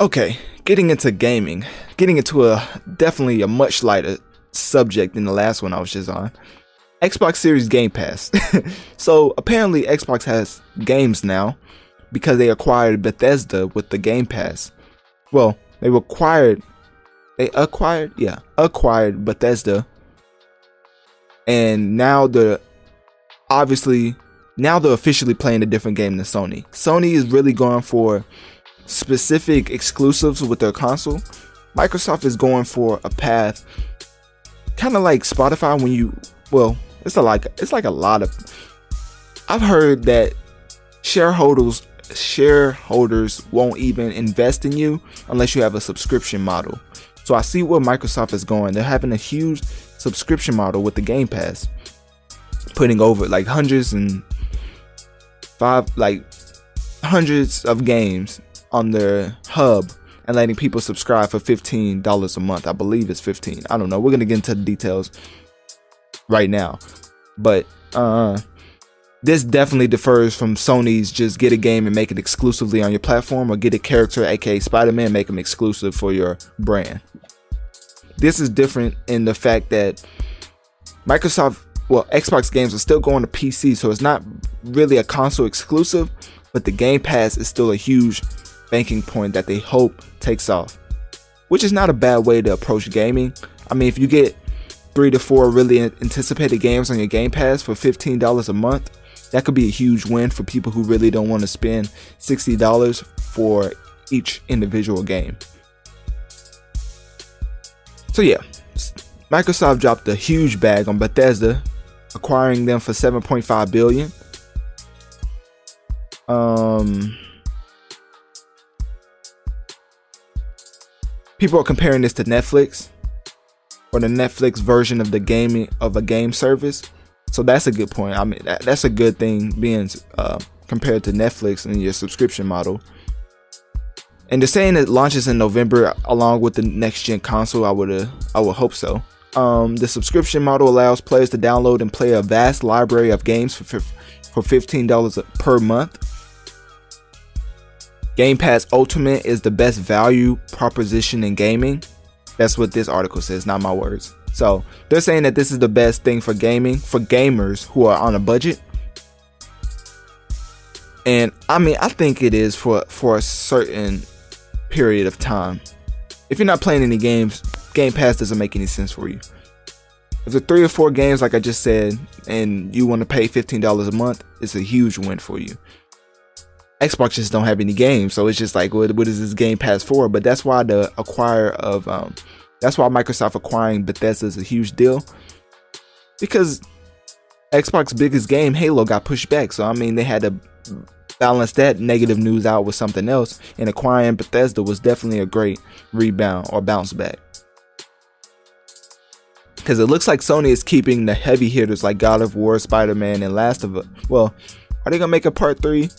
Okay, getting into gaming, getting into a definitely a much lighter subject than the last one I was just on. Xbox Series Game Pass. so apparently Xbox has games now because they acquired Bethesda with the Game Pass. Well, they acquired they acquired yeah, acquired Bethesda. And now they're obviously now they're officially playing a different game than Sony. Sony is really going for specific exclusives with their console. Microsoft is going for a path kind of like Spotify when you well, it's a like it's like a lot of I've heard that shareholders shareholders won't even invest in you unless you have a subscription model. So I see where Microsoft is going. They're having a huge subscription model with the Game Pass, putting over like hundreds and five like hundreds of games on their hub and letting people subscribe for $15 a month. I believe it's 15. I don't know. We're going to get into the details right now. But uh this definitely differs from Sony's just get a game and make it exclusively on your platform or get a character aka Spider-Man make them exclusive for your brand. This is different in the fact that Microsoft well Xbox games are still going to PC so it's not really a console exclusive but the Game Pass is still a huge banking point that they hope takes off. Which is not a bad way to approach gaming. I mean if you get three to four really anticipated games on your Game Pass for $15 a month, that could be a huge win for people who really don't want to spend $60 for each individual game. So yeah, Microsoft dropped a huge bag on Bethesda, acquiring them for 7.5 billion. Um People are comparing this to Netflix or the Netflix version of the gaming of a game service. So that's a good point. I mean, that, that's a good thing being uh, compared to Netflix and your subscription model. And they're saying it launches in November along with the next gen console. I would uh, I would hope so. Um, the subscription model allows players to download and play a vast library of games for for fifteen dollars per month. Game Pass Ultimate is the best value proposition in gaming. That's what this article says, not my words. So they're saying that this is the best thing for gaming for gamers who are on a budget. And I mean, I think it is for for a certain period of time. If you're not playing any games, Game Pass doesn't make any sense for you. If the three or four games, like I just said, and you want to pay fifteen dollars a month, it's a huge win for you. Xbox just don't have any games, so it's just like, what, what is this Game Pass for? But that's why the acquire of, um, that's why Microsoft acquiring Bethesda is a huge deal, because Xbox biggest game Halo got pushed back. So I mean, they had to balance that negative news out with something else, and acquiring Bethesda was definitely a great rebound or bounce back. Because it looks like Sony is keeping the heavy hitters like God of War, Spider Man, and Last of Us. Well, are they gonna make a part three?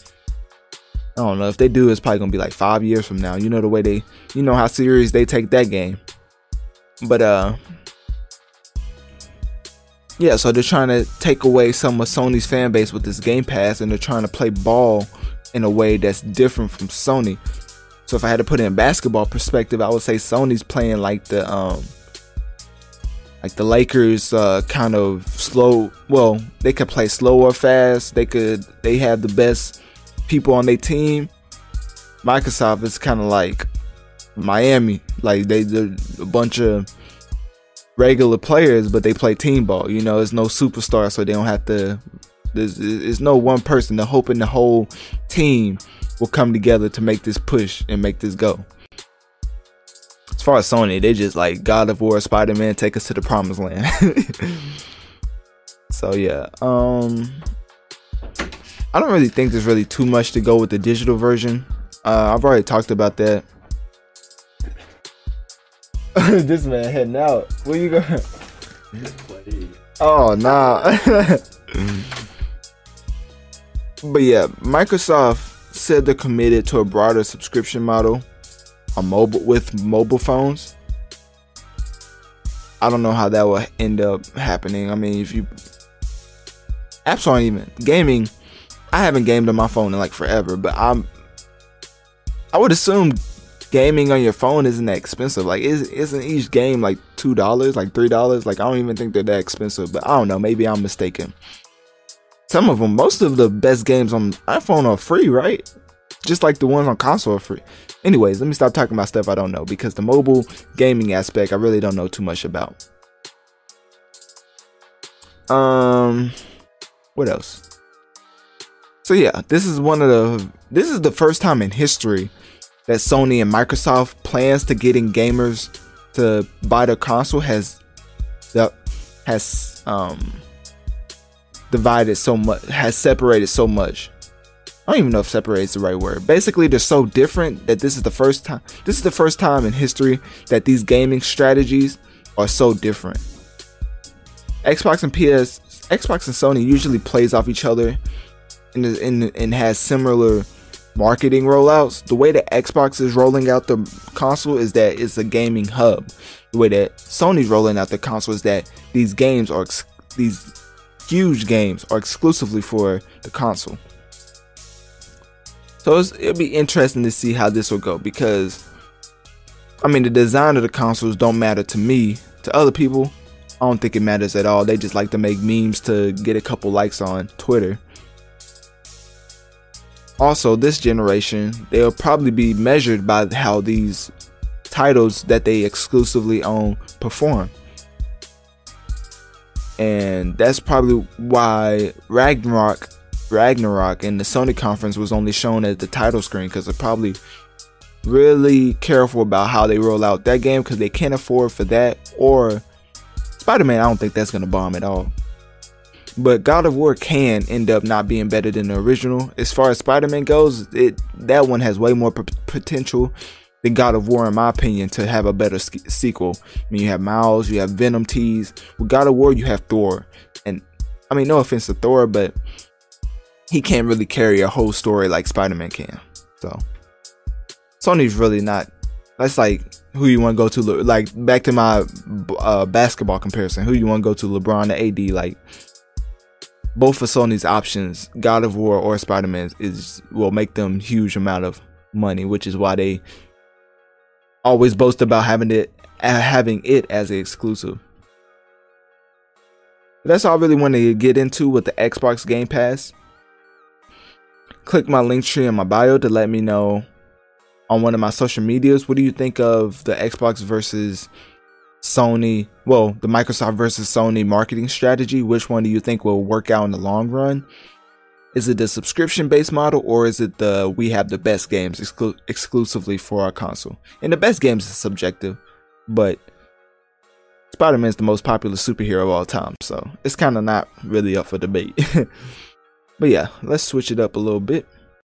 I don't know. If they do, it's probably gonna be like five years from now. You know the way they, you know how serious they take that game. But uh, yeah. So they're trying to take away some of Sony's fan base with this Game Pass, and they're trying to play ball in a way that's different from Sony. So if I had to put it in basketball perspective, I would say Sony's playing like the um like the Lakers uh, kind of slow well they could play slow or fast they could they have the best people on their team, Microsoft is kind of like Miami. Like they are a bunch of regular players, but they play team ball. You know, there's no superstar, so they don't have to. There's, there's no one person. They're hoping the whole team will come together to make this push and make this go. As far as Sony, they just like God of War, Spider Man, take us to the promised land. so yeah, um, I don't really think there's really too much to go with the digital version. Uh, I've already talked about that. this man heading out. Where you going? oh nah. but yeah, Microsoft said they're committed to a broader subscription model on mobile with mobile phones. I don't know how that will end up happening. I mean, if you apps aren't even gaming I haven't gamed on my phone in like forever, but I'm I would assume gaming on your phone isn't that expensive. Like, is isn't each game like two dollars, like three dollars? Like, I don't even think they're that expensive. But I don't know. Maybe I'm mistaken. Some of them, most of the best games on iPhone are free, right? Just like the ones on console are free. Anyways, let me stop talking about stuff I don't know because the mobile gaming aspect I really don't know too much about. Um, what else? So yeah, this is one of the this is the first time in history that Sony and Microsoft plans to getting gamers to buy their console has that has um divided so much, has separated so much. I don't even know if separate is the right word. Basically, they're so different that this is the first time. This is the first time in history that these gaming strategies are so different. Xbox and PS, Xbox and Sony usually plays off each other, and and, and has similar marketing rollouts. The way that Xbox is rolling out the console is that it's a gaming hub. The way that Sony's rolling out the console is that these games are ex- these huge games are exclusively for the console. So it'll be interesting to see how this will go because, I mean, the design of the consoles don't matter to me. To other people, I don't think it matters at all. They just like to make memes to get a couple likes on Twitter. Also, this generation, they'll probably be measured by how these titles that they exclusively own perform. And that's probably why Ragnarok Ragnarok in the Sony conference was only shown at the title screen because they're probably really careful about how they roll out that game because they can't afford for that or Spider-Man I don't think that's gonna bomb at all but God of War can end up not being better than the original as far as Spider-Man goes it that one has way more p- potential than God of War, in my opinion, to have a better sk- sequel. I mean, you have Miles, you have Venom tease. With God of War, you have Thor, and I mean, no offense to Thor, but he can't really carry a whole story like Spider Man can. So Sony's really not. That's like who you want to go to. Like back to my uh, basketball comparison. Who you want to go to, LeBron or AD? Like both of Sony's options, God of War or Spider Man, is will make them huge amount of money, which is why they always boast about having it uh, having it as an exclusive. That's all I really wanted to get into with the Xbox Game Pass. Click my Linktree in my bio to let me know on one of my social medias. What do you think of the Xbox versus Sony? Well, the Microsoft versus Sony marketing strategy. Which one do you think will work out in the long run? Is it the subscription based model or is it the we have the best games exclu- exclusively for our console? And the best games is subjective, but Spider Man is the most popular superhero of all time, so it's kind of not really up for debate. but yeah, let's switch it up a little bit.